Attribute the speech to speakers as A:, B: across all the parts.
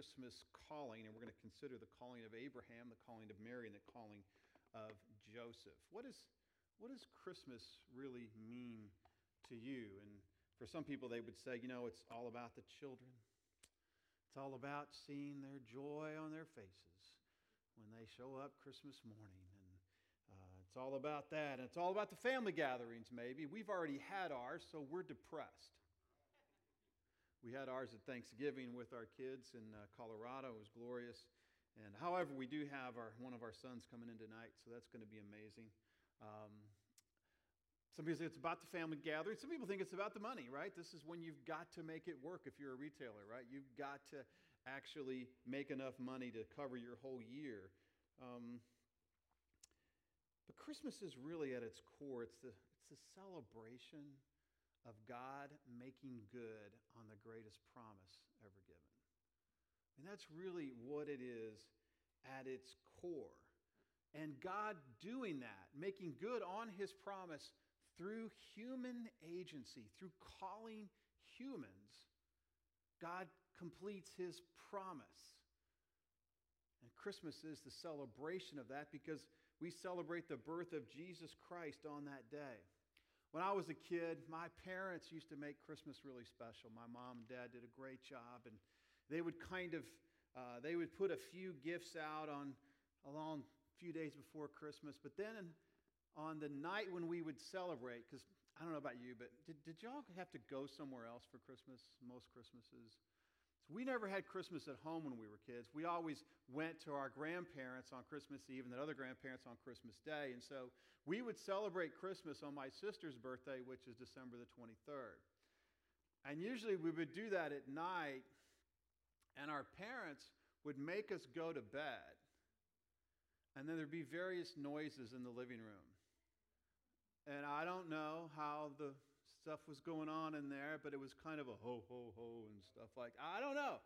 A: Christmas calling, and we're going to consider the calling of Abraham, the calling of Mary, and the calling of Joseph. What, is, what does Christmas really mean to you? And for some people, they would say, you know, it's all about the children. It's all about seeing their joy on their faces when they show up Christmas morning. And uh, it's all about that. And it's all about the family gatherings, maybe. We've already had ours, so we're depressed. We had ours at Thanksgiving with our kids in uh, Colorado. It was glorious. And however, we do have our, one of our sons coming in tonight, so that's going to be amazing. Um, some people say it's about the family gathering. Some people think it's about the money, right? This is when you've got to make it work if you're a retailer, right? You've got to actually make enough money to cover your whole year. Um, but Christmas is really at its core, it's the, it's a celebration of God making good on the greatest promise ever given. And that's really what it is at its core. And God doing that, making good on his promise through human agency, through calling humans, God completes his promise. And Christmas is the celebration of that because we celebrate the birth of Jesus Christ on that day. When I was a kid, my parents used to make Christmas really special. My mom and dad did a great job, and they would kind of uh, they would put a few gifts out on along a few days before Christmas, but then on the night when we would celebrate, because I don't know about you, but did, did y'all have to go somewhere else for Christmas, most Christmases? We never had Christmas at home when we were kids. We always went to our grandparents on Christmas Eve and then other grandparents on Christmas Day. And so we would celebrate Christmas on my sister's birthday, which is December the 23rd. And usually we would do that at night, and our parents would make us go to bed. And then there'd be various noises in the living room. And I don't know how the stuff was going on in there, but it was kind of a ho, ho, ho and stuff like I don't know.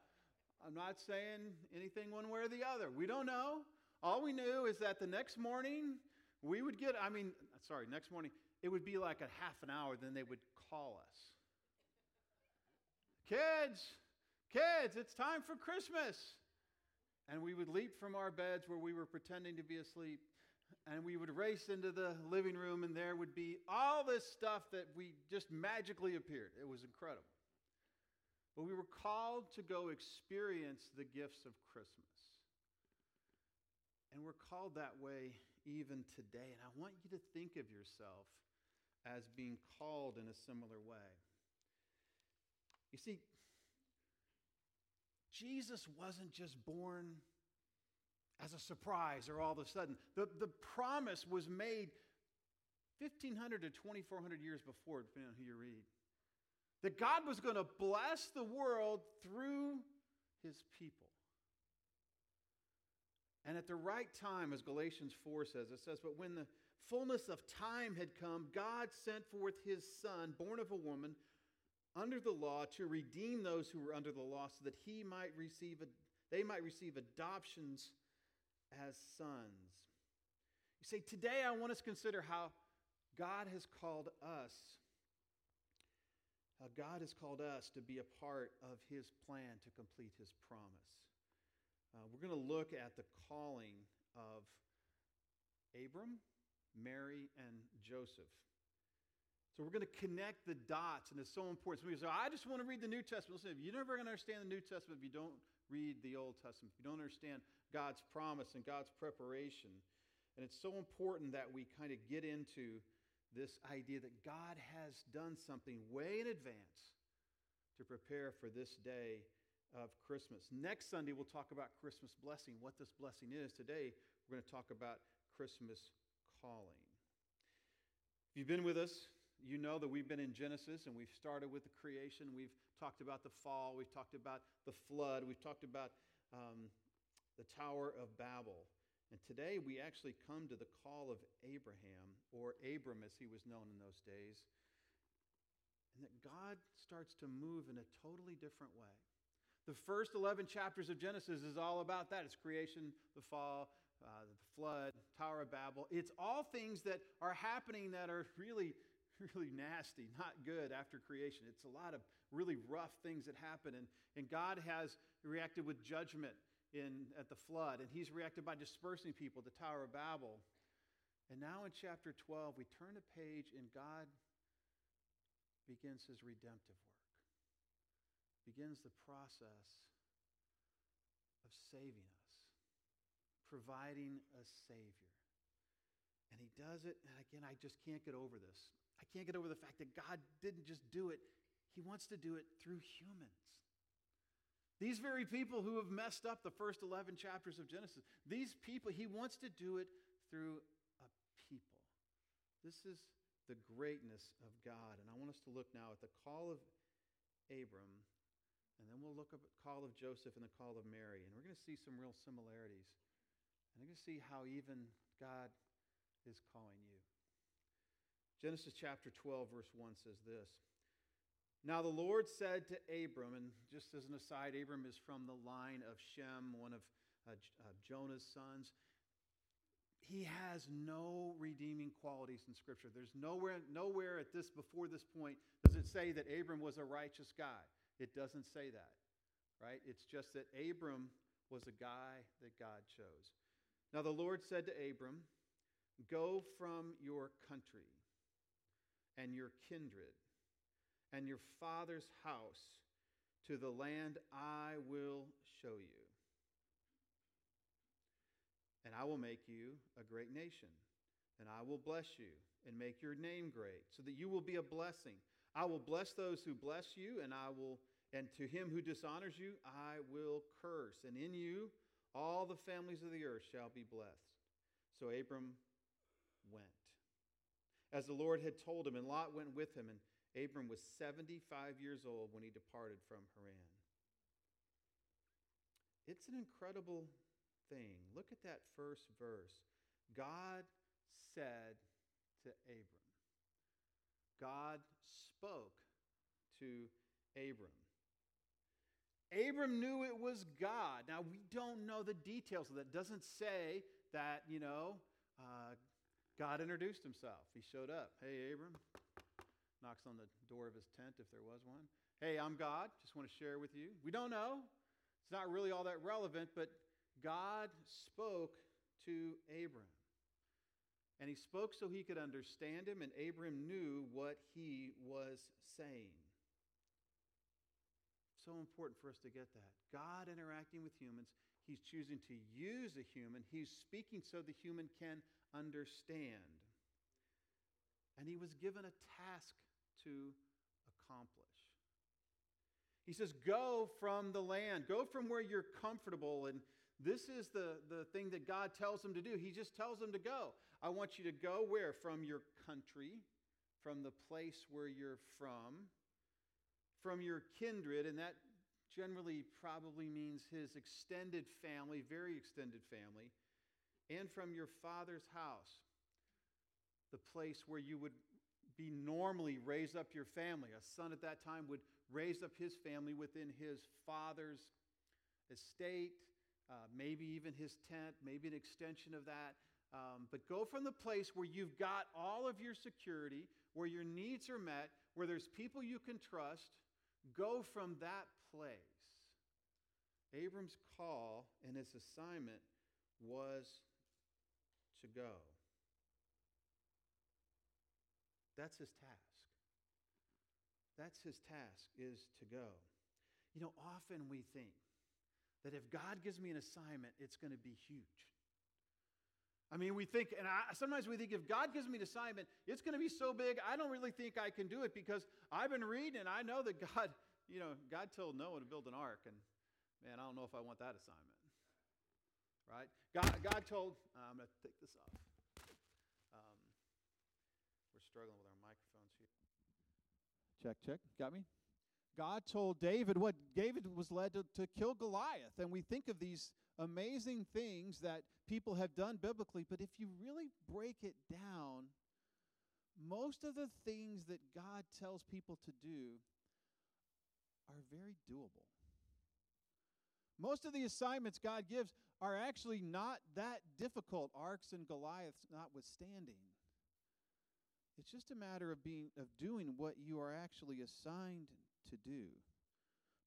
A: I'm not saying anything one way or the other. We don't know. All we knew is that the next morning we would get, I mean, sorry, next morning, it would be like a half an hour, then they would call us. kids, kids, it's time for Christmas. And we would leap from our beds where we were pretending to be asleep and we would race into the living room, and there would be all this stuff that we just magically appeared. It was incredible. But we were called to go experience the gifts of Christmas. And we're called that way even today. And I want you to think of yourself as being called in a similar way. You see, Jesus wasn't just born as a surprise or all of a sudden. The, the promise was made 1,500 to 2,400 years before, depending on who you read. That God was going to bless the world through his people. And at the right time, as Galatians 4 says, it says, But when the fullness of time had come, God sent forth his Son, born of a woman, under the law, to redeem those who were under the law, so that he might receive a, they might receive adoptions as sons. You say, today I want us to consider how God has called us, how God has called us to be a part of his plan to complete his promise. Uh, we're going to look at the calling of Abram, Mary, and Joseph. So we're going to connect the dots, and it's so important. Some say, I just want to read the New Testament. Listen, you're never going to understand the New Testament if you don't read the Old Testament, if you don't understand God's promise and God's preparation. And it's so important that we kind of get into this idea that God has done something way in advance to prepare for this day of Christmas. Next Sunday, we'll talk about Christmas blessing, what this blessing is. Today, we're going to talk about Christmas calling. If you've been with us, you know that we've been in Genesis and we've started with the creation. We've talked about the fall. We've talked about the flood. We've talked about um, the Tower of Babel. And today we actually come to the call of Abraham, or Abram as he was known in those days. And that God starts to move in a totally different way. The first 11 chapters of Genesis is all about that. It's creation, the fall, uh, the flood, Tower of Babel. It's all things that are happening that are really really nasty, not good after creation. It's a lot of really rough things that happen. And, and God has reacted with judgment in, at the flood, and He's reacted by dispersing people, the Tower of Babel. And now in chapter 12, we turn a page, and God begins His redemptive work, begins the process of saving us, providing a Savior. And He does it, and again, I just can't get over this. I can't get over the fact that God didn't just do it, He wants to do it through humans. These very people who have messed up the first 11 chapters of Genesis, these people, He wants to do it through a people. This is the greatness of God. And I want us to look now at the call of Abram, and then we'll look at the call of Joseph and the call of Mary. And we're going to see some real similarities. And we're going to see how even God is calling you. Genesis chapter 12, verse 1 says this Now the Lord said to Abram, and just as an aside, Abram is from the line of Shem, one of uh, uh, Jonah's sons. He has no redeeming qualities in Scripture. There's nowhere, nowhere at this before this point does it say that Abram was a righteous guy. It doesn't say that, right? It's just that Abram was a guy that God chose. Now the Lord said to Abram, Go from your country and your kindred and your father's house to the land I will show you. And I will make you a great nation, and I will bless you and make your name great, so that you will be a blessing. I will bless those who bless you, and I will and to him who dishonors you, I will curse. And in you all the families of the earth shall be blessed. So Abram went as the Lord had told him, and Lot went with him, and Abram was 75 years old when he departed from Haran. It's an incredible thing. Look at that first verse. God said to Abram, God spoke to Abram. Abram knew it was God. Now, we don't know the details of that. It doesn't say that, you know, uh, God introduced himself. He showed up. Hey, Abram. Knocks on the door of his tent if there was one. Hey, I'm God. Just want to share with you. We don't know. It's not really all that relevant, but God spoke to Abram. And he spoke so he could understand him, and Abram knew what he was saying. So important for us to get that. God interacting with humans, he's choosing to use a human. He's speaking so the human can understand. And he was given a task to accomplish. He says, Go from the land, go from where you're comfortable. And this is the, the thing that God tells him to do. He just tells him to go. I want you to go where? From your country, from the place where you're from, from your kindred, and that generally probably means his extended family, very extended family and from your father's house, the place where you would be normally raise up your family. A son at that time would raise up his family within his father's estate, uh, maybe even his tent, maybe an extension of that. Um, but go from the place where you've got all of your security, where your needs are met, where there's people you can trust. Go from that place. Abram's call and his assignment was to go. That's his task. That's his task is to go. You know, often we think that if God gives me an assignment, it's going to be huge. I mean, we think, and I, sometimes we think if God gives me an assignment, it's going to be so big, I don't really think I can do it because I've been reading and I know that God, you know, God told Noah to build an ark, and man, I don't know if I want that assignment right? God, God told, uh, I'm going to take this off. Um, we're struggling with our microphones here. Check, check. Got me? God told David what David was led to, to kill Goliath. And we think of these amazing things that people have done biblically, but if you really break it down, most of the things that God tells people to do are very doable. Most of the assignments God gives are actually not that difficult, arks and Goliaths notwithstanding. It's just a matter of being of doing what you are actually assigned to do.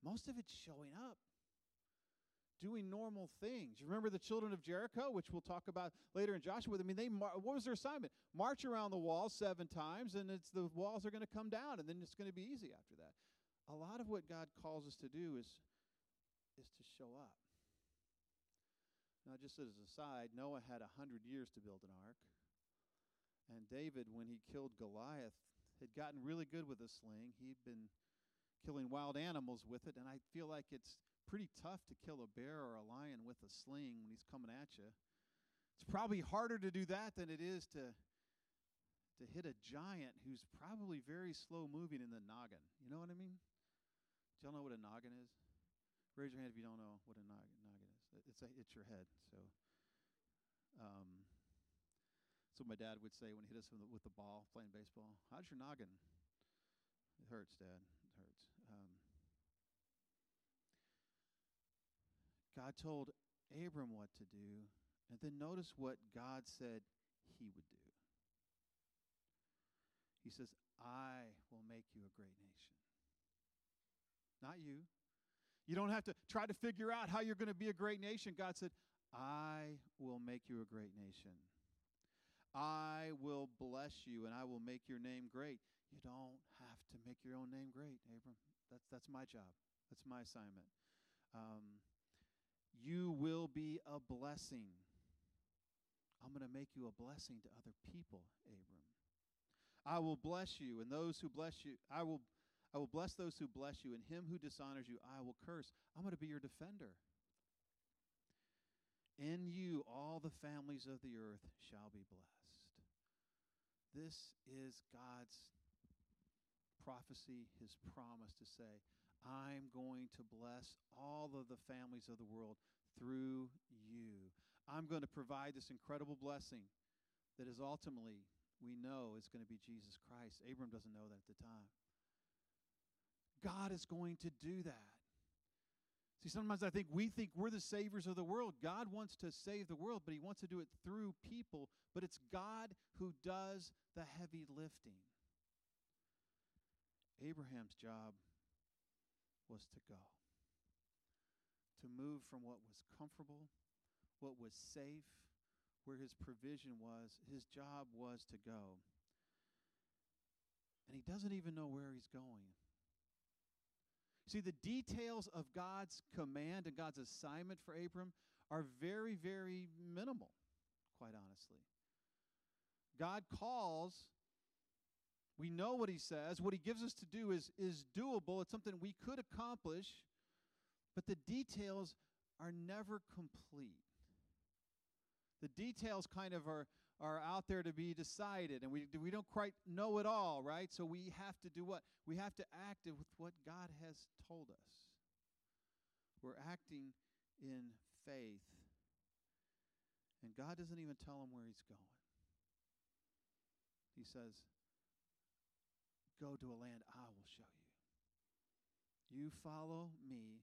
A: Most of it's showing up, doing normal things. You remember the children of Jericho, which we'll talk about later in Joshua. I mean, they what was their assignment? March around the walls seven times, and it's the walls are going to come down, and then it's going to be easy after that. A lot of what God calls us to do is is to show up. Now, just as a side, Noah had a hundred years to build an ark. And David, when he killed Goliath, had gotten really good with a sling. He'd been killing wild animals with it, and I feel like it's pretty tough to kill a bear or a lion with a sling when he's coming at you. It's probably harder to do that than it is to to hit a giant who's probably very slow moving in the noggin. You know what I mean? Do y'all know what a noggin is? Raise your hand if you don't know what a noggin, is. It's a, it's your head. So, um, so my dad would say when he hit us with the, with the ball playing baseball, "How's your noggin?" It hurts, Dad. It hurts. Um, God told Abram what to do, and then notice what God said he would do. He says, I will make you a great nation. Not you. You don't have to try to figure out how you're going to be a great nation. God said, I will make you a great nation. I will bless you and I will make your name great. You don't have to make your own name great, Abram. That's, that's my job, that's my assignment. Um, you will be a blessing. I'm going to make you a blessing to other people, Abram. I will bless you, and those who bless you, I will I will bless those who bless you, and him who dishonors you, I will curse. I'm going to be your defender. In you, all the families of the earth shall be blessed. This is God's prophecy, his promise to say, I'm going to bless all of the families of the world through you. I'm going to provide this incredible blessing that is ultimately we know is going to be Jesus Christ. Abram doesn't know that at the time. God is going to do that. See, sometimes I think we think we're the saviors of the world. God wants to save the world, but He wants to do it through people. But it's God who does the heavy lifting. Abraham's job was to go, to move from what was comfortable, what was safe, where his provision was. His job was to go. And he doesn't even know where he's going. See, the details of God's command and God's assignment for Abram are very, very minimal, quite honestly. God calls, we know what he says. What he gives us to do is, is doable, it's something we could accomplish, but the details are never complete the details kind of are are out there to be decided and we we don't quite know it all right? So we have to do what? We have to act with what god has told us. We're acting in faith and god doesn't even tell him where he's going. He says go to a land i will show you. You follow me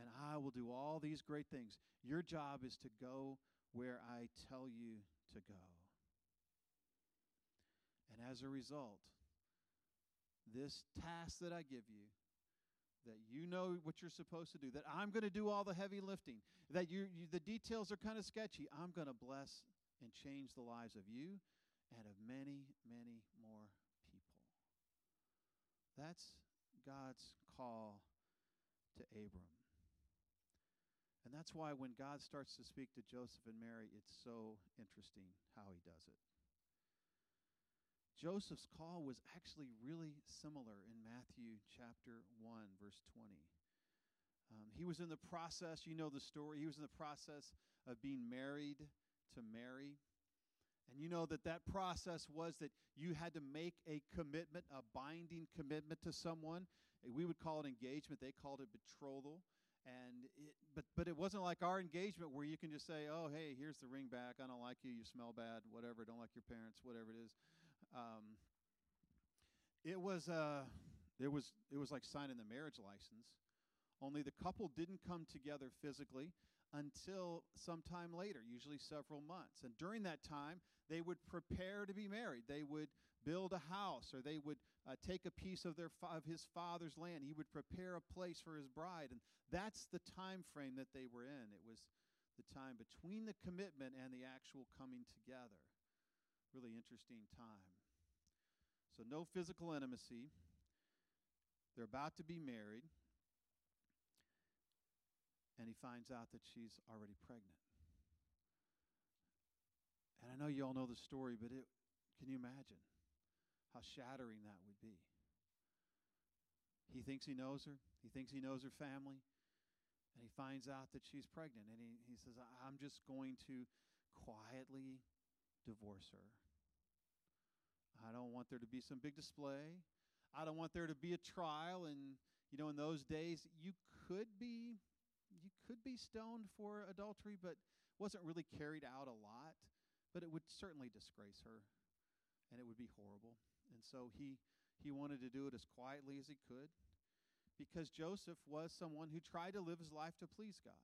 A: and i will do all these great things. Your job is to go where I tell you to go. And as a result, this task that I give you, that you know what you're supposed to do, that I'm going to do all the heavy lifting, that you, you the details are kind of sketchy, I'm going to bless and change the lives of you and of many, many more people. That's God's call to Abram. And that's why when God starts to speak to Joseph and Mary, it's so interesting how he does it. Joseph's call was actually really similar in Matthew chapter 1, verse 20. Um, he was in the process, you know the story, he was in the process of being married to Mary. And you know that that process was that you had to make a commitment, a binding commitment to someone. We would call it engagement, they called it betrothal and it, but but it wasn't like our engagement where you can just say, "Oh, hey, here's the ring back. I don't like you. You smell bad. Whatever. Don't like your parents. Whatever it is." Um, it was uh, it was it was like signing the marriage license, only the couple didn't come together physically until sometime later, usually several months. And during that time, they would prepare to be married. They would build a house or they would uh, take a piece of, their of his father's land. He would prepare a place for his bride. And that's the time frame that they were in. It was the time between the commitment and the actual coming together. Really interesting time. So, no physical intimacy. They're about to be married. And he finds out that she's already pregnant. And I know you all know the story, but it, can you imagine? How shattering that would be. He thinks he knows her, he thinks he knows her family, and he finds out that she's pregnant. And he, he says, I'm just going to quietly divorce her. I don't want there to be some big display. I don't want there to be a trial. And, you know, in those days, you could be. You could be stoned for adultery, but wasn't really carried out a lot. But it would certainly disgrace her, and it would be horrible. And so he, he wanted to do it as quietly as he could because Joseph was someone who tried to live his life to please God.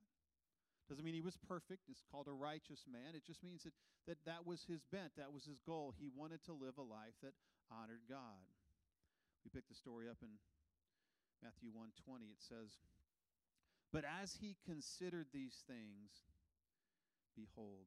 A: Doesn't mean he was perfect. It's called a righteous man. It just means that, that that was his bent, that was his goal. He wanted to live a life that honored God. We pick the story up in Matthew 1:20. It says, "But as he considered these things, behold,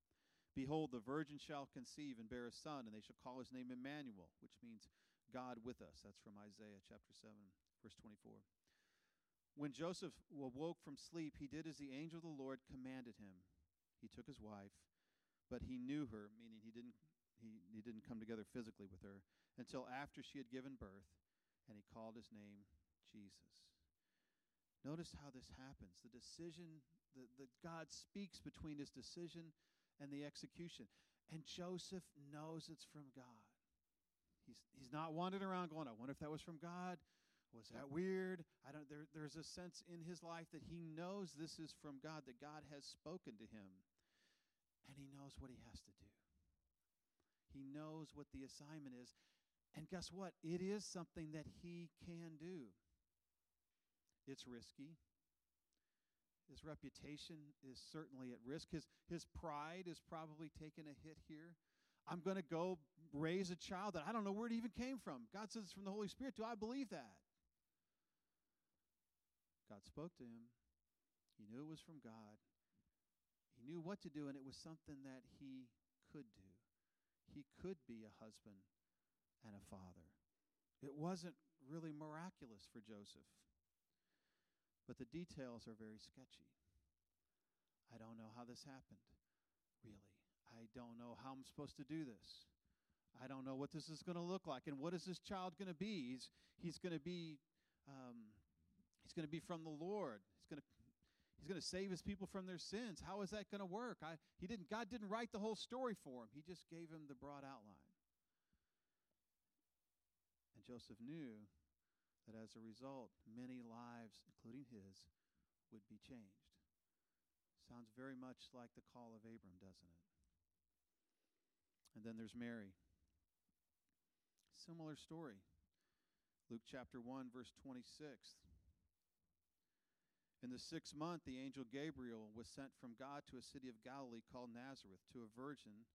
A: Behold, the virgin shall conceive and bear a son, and they shall call his name Emmanuel, which means God with us. That's from Isaiah chapter 7. Verse 24. When Joseph awoke from sleep, he did as the angel of the Lord commanded him. He took his wife, but he knew her, meaning he didn't, he, he didn't come together physically with her, until after she had given birth, and he called his name Jesus. Notice how this happens. The decision that, God speaks between his decision and the execution. And Joseph knows it's from God. He's, he's not wandering around going, I wonder if that was from God. Was that weird? I don't there there's a sense in his life that he knows this is from God, that God has spoken to him. And he knows what he has to do. He knows what the assignment is. And guess what? It is something that he can do. It's risky. His reputation is certainly at risk. His, his pride is probably taking a hit here. I'm going to go raise a child that I don't know where it even came from. God says it's from the Holy Spirit. Do I believe that? God spoke to him. He knew it was from God. He knew what to do, and it was something that he could do. He could be a husband and a father. It wasn't really miraculous for Joseph, but the details are very sketchy. I don't know how this happened, really. I don't know how I'm supposed to do this. I don't know what this is going to look like, and what is this child going to be? He's, he's going to be um, He's going to be from the Lord. He's going to He's going to save his people from their sins. How is that going to work? I, he didn't, God didn't write the whole story for him. He just gave him the broad outline. And Joseph knew that as a result, many lives, including his, would be changed. Sounds very much like the call of Abram, doesn't it? And then there's Mary. Similar story. Luke chapter 1, verse 26. In the sixth month, the angel Gabriel was sent from God to a city of Galilee called Nazareth to a virgin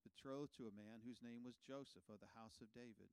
A: betrothed to a man whose name was Joseph of the house of David.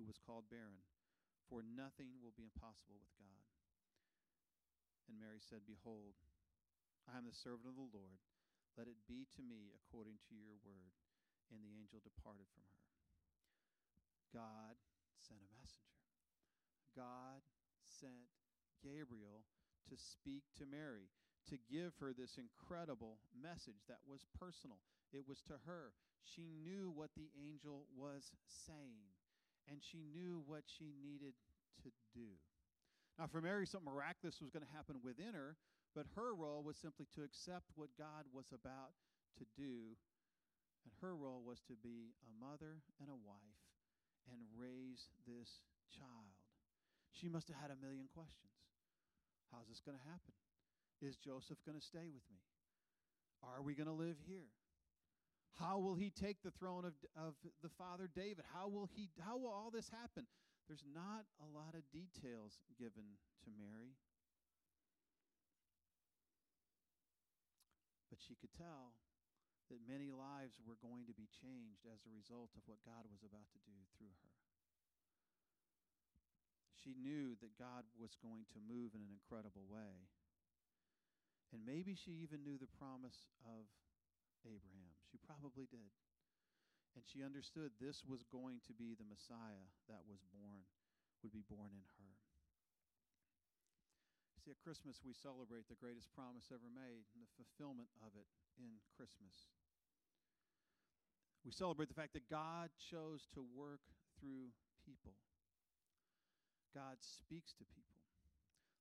B: who was called barren. For nothing will be impossible with God. And Mary said, Behold, I am the servant of the Lord. Let it be to me according to your word. And the angel departed from her. God sent a messenger. God sent Gabriel to speak to Mary, to give her this incredible message that was personal. It was to her. She knew what the angel was saying, and she knew what she needed to do. Now, for Mary, something miraculous was going to happen within her, but her role was simply to accept what God was about to do. And her role was to be a mother and a wife and raise this child. She must have had a million questions. How's this going to happen? Is Joseph going to stay with me? Are we going to live here? How will he take the throne of, of the father David? How will he how will all this happen? There's not a lot of details given to Mary. But she could tell that many lives were going to be changed as a result of what God was about to do through her. She knew that God was going to move in an incredible way. And maybe she even knew the promise of Abraham. She probably did. And she understood this was going to be the Messiah that was born, would be born in her. See, at Christmas, we celebrate the greatest promise ever made and the fulfillment of it in Christmas. We celebrate the fact that God chose to work through people. God speaks to people.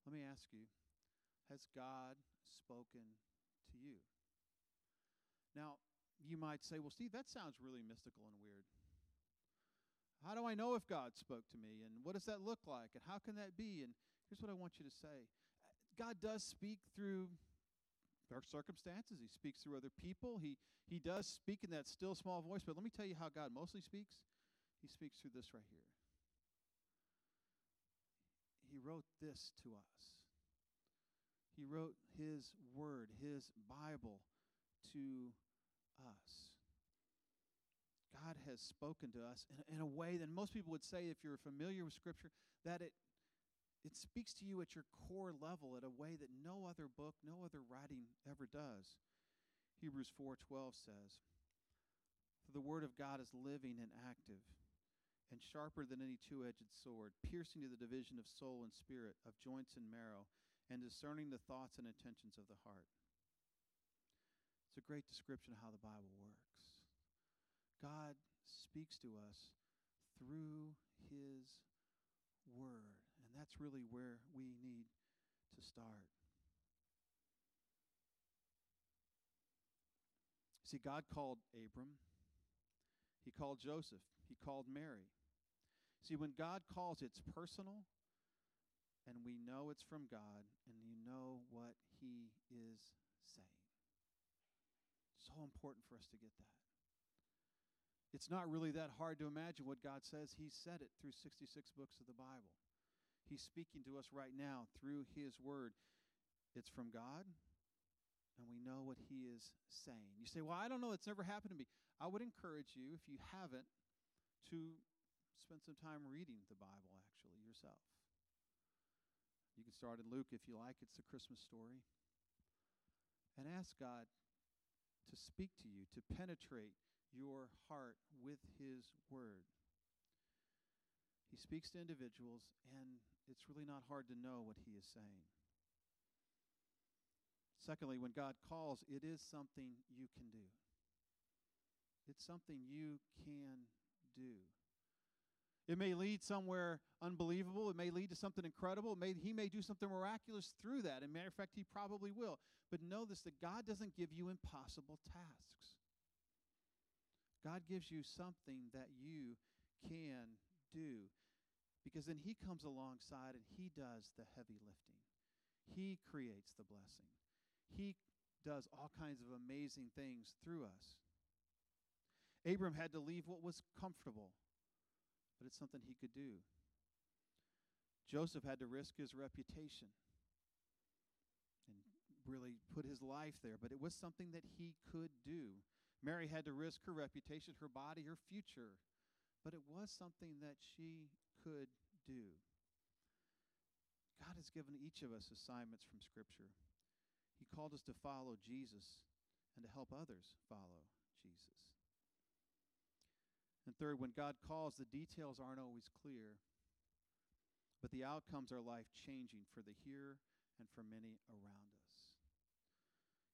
B: Let me ask you Has God spoken to you? Now, you might say, Well, Steve, that sounds really mystical and weird. How do I know if God spoke to me? And what does that look like? And how can that be? And here's what I want you to say God does speak through our circumstances. He speaks through other people. He, he does speak in that still small voice. But let me tell you how God mostly speaks. He speaks through this right here he wrote this to us. He wrote his word, his Bible to us. God has spoken to us in, in, a way that most people would say, if you're familiar with Scripture, that it, it speaks to you at your core level in a way that no other book, no other writing ever does. Hebrews 4:12 says, "For the word of God is living and active, and sharper than any two edged sword, piercing to the division of soul and spirit, of joints and marrow, and discerning the thoughts and intentions of the heart. A great description of how the Bible works. God speaks to us through His Word, and that's really where we need to start. See, God called Abram, He called Joseph, He called Mary. See, when God calls, it's personal, and we know it's from God, and you know what He is saying. So important for us to get that. It's not really that hard to imagine what God says. He said it through 66 books of the Bible. He's speaking to us right now through His Word. It's from God, and we know what He is saying. You say, Well, I don't know. It's never happened to me. I would encourage you, if you haven't, to spend some time reading the Bible actually yourself. You can start in Luke if you like, it's the Christmas story. And ask God to speak to you, to penetrate your heart with His Word. He speaks to individuals, and it's really not hard to know what He is saying. Secondly, when God calls, it is something you can do. It's something you can do. It may lead somewhere unbelievable. It may lead to something incredible. May, he may do something miraculous through that. And matter of fact, he probably will. But know this that God doesn't give you impossible tasks. God gives you something that you can do. Because then he comes alongside and he does the heavy lifting. He creates the blessing. He does all kinds of amazing things through us. Abram had to leave what was comfortable but it's something he could do. Joseph had to risk his reputation. And really put his life there, but it was something that he could do. Mary had to risk her reputation, her body, her future, but it was something that she could do. God has given each of us assignments from Scripture. He called us to follow Jesus and to help others follow Jesus. And third, when God calls, the details aren't always clear, but the outcomes are life changing for the here and for many around us.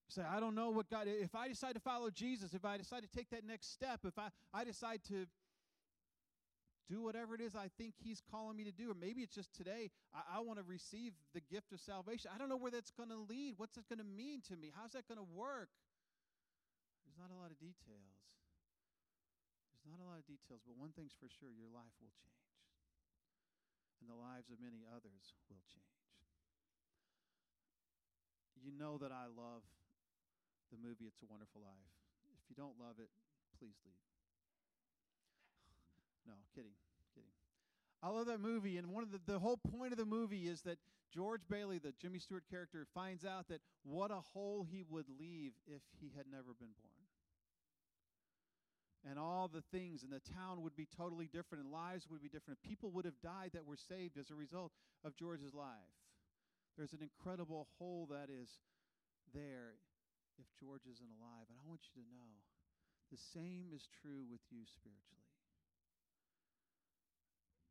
B: Say, I don't know what God, if I decide to follow Jesus, if I decide to take that next step, if I, I decide to do whatever it is I think He's calling me to do. Or maybe it's just today, I, I want to receive the gift of salvation. I don't know where that's going to lead. What's it going to mean to me? How's that going to work? There's not a lot of details. Not a lot of details, but one thing's for sure your life will change, and the lives of many others will change. You know that I love the movie It's a Wonderful Life. If you don't love it, please leave. No, kidding, kidding. I love that movie, and one of the, the whole point of the movie is that George Bailey, the Jimmy Stewart character, finds out that what a hole he would leave if he had never been born. And all the things, and the town would be totally different, and lives would be different. People would have died that were saved as a result of George's life. There's an incredible hole that is there if George isn't alive. And I want you to know the same is true with you spiritually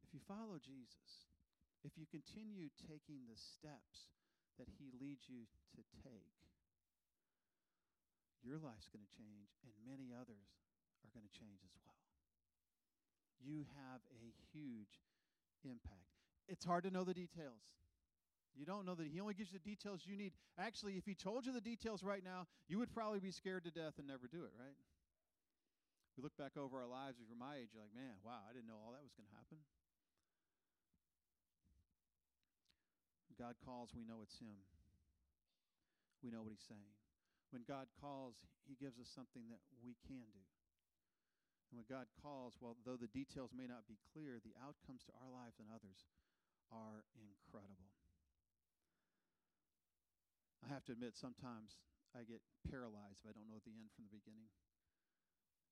B: If you follow Jesus, if you continue taking the steps that he leads you to take, your life's going to change, and many others are going to change as well. You have a huge impact. It's hard to know the details. You don't know that he only gives you the details you need. Actually, if he told you the details right now, you would probably be scared to death and never do it, right? We look back over our lives, if you're my age, you're like, man, wow, I didn't know all that was going to happen. God calls, we know it's Him. We know what He's saying. When God calls, He gives us something that we can do. And when God calls, well, though the details may not be clear, the outcomes to our lives and others are incredible. I have to admit, sometimes I get paralyzed if I don't know the end from the beginning.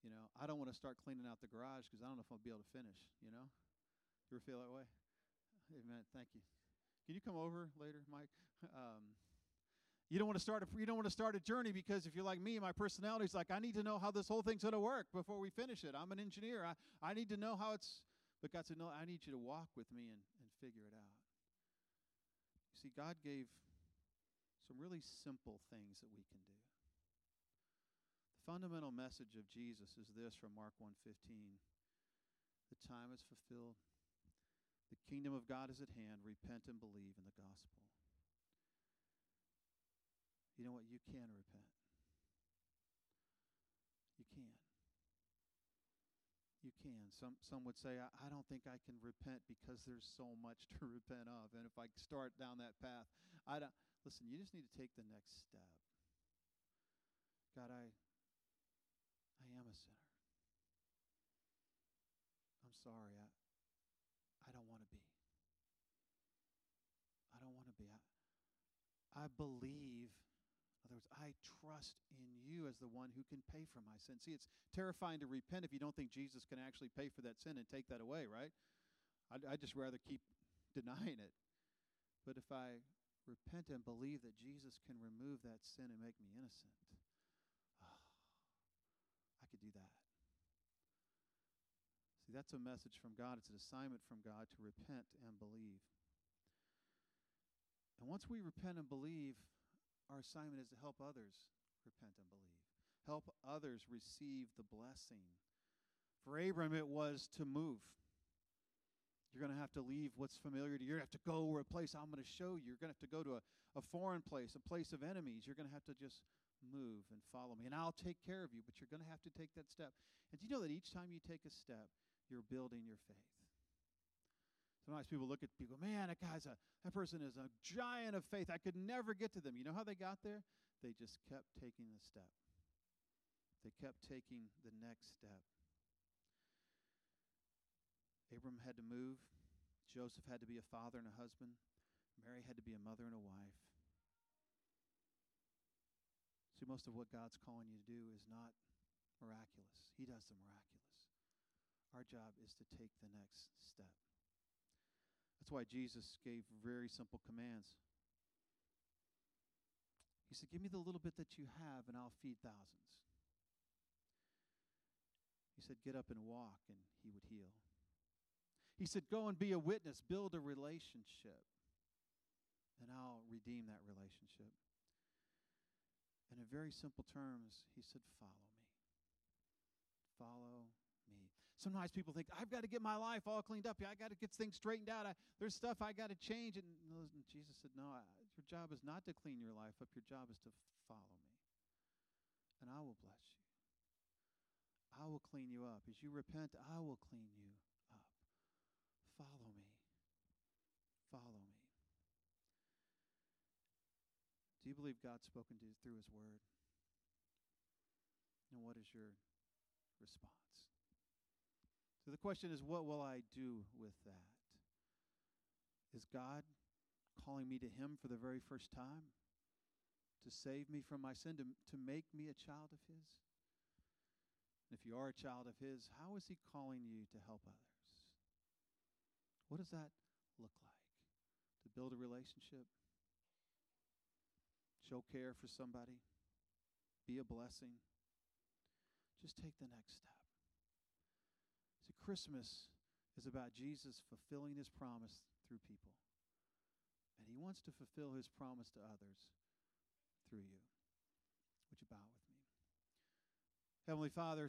B: You know, I don't want to start cleaning out the garage because I don't know if I'll be able to finish, you know? You ever feel that way? Amen. Thank you. Can you come over later, Mike? Um, you don't want to start a you don't want to start a journey because if you're like me, my personality is like I need to know how this whole thing's going to work before we finish it. I'm an engineer. I, I need to know how it's. But God said, no, I need you to walk with me and, and figure it out. You see, God gave some really simple things that we can do. The fundamental message of Jesus is this from Mark 1:15. The time is fulfilled the kingdom of God is at hand. Repent and believe in the gospel. You know what? You can repent. You can. You can. Some some would say, I, I don't think I can repent because there's so much to repent of. And if I start down that path, I don't listen, you just need to take the next step. God, I I am a sinner. I'm sorry. I, I don't want to be. I don't want to be. I, I believe, other words, I trust in you as the one who can pay for my sin. See, it's terrifying to repent if you don't think Jesus can actually pay for that sin and take that away, right? I'd, I'd just rather keep denying it. But if I repent and believe that Jesus can remove that sin and make me innocent, oh, I could do that. See, that's a message from God. It's an assignment from God to repent and believe. And once we repent and believe, our assignment is to help others repent and believe. Help others receive the blessing. For Abram, it was to move. You're going to have to leave what's familiar to you. You're going to have to go to a place I'm going to show you. You're going to have to go to a, a foreign place, a place of enemies. You're going to have to just move and follow me. And I'll take care of you, but you're going to have to take that step. And do you know that each time you take a step, you're building your faith. Sometimes people look at people, man, that guy's a that person is a giant of faith. I could never get to them. You know how they got there? They just kept taking the step. They kept taking the next step. Abram had to move. Joseph had to be a father and a husband. Mary had to be a mother and a wife. See, most of what God's calling you to do is not miraculous. He does the miraculous. Our job is to take the next step. That's why Jesus gave very simple commands. He said, Give me the little bit that you have, and I'll feed thousands. He said, Get up and walk, and he would heal. He said, Go and be a witness, build a relationship, and I'll redeem that relationship. And in very simple terms, he said, Follow me. Follow. Sometimes people think, I've got to get my life all cleaned up. I got to get things straightened out. I, there's stuff I got to change. And Jesus said, No, I, your job is not to clean your life up. Your job is to follow me. And I will bless you. I will clean you up. As you repent, I will clean you up. Follow me. Follow me. Do you believe God's spoken to you through His Word? And what is your response? So the question is, what will I do with that? Is God calling me to Him for the very first time? To save me from my sin, to, to make me a child of His? And if you are a child of His, how is He calling you to help others? What does that look like? To build a relationship? Show care for somebody? Be a blessing? Just take the next step. Christmas is about Jesus fulfilling his promise through people. And he wants to fulfill his promise to others through you. Would you bow with me? Heavenly Father,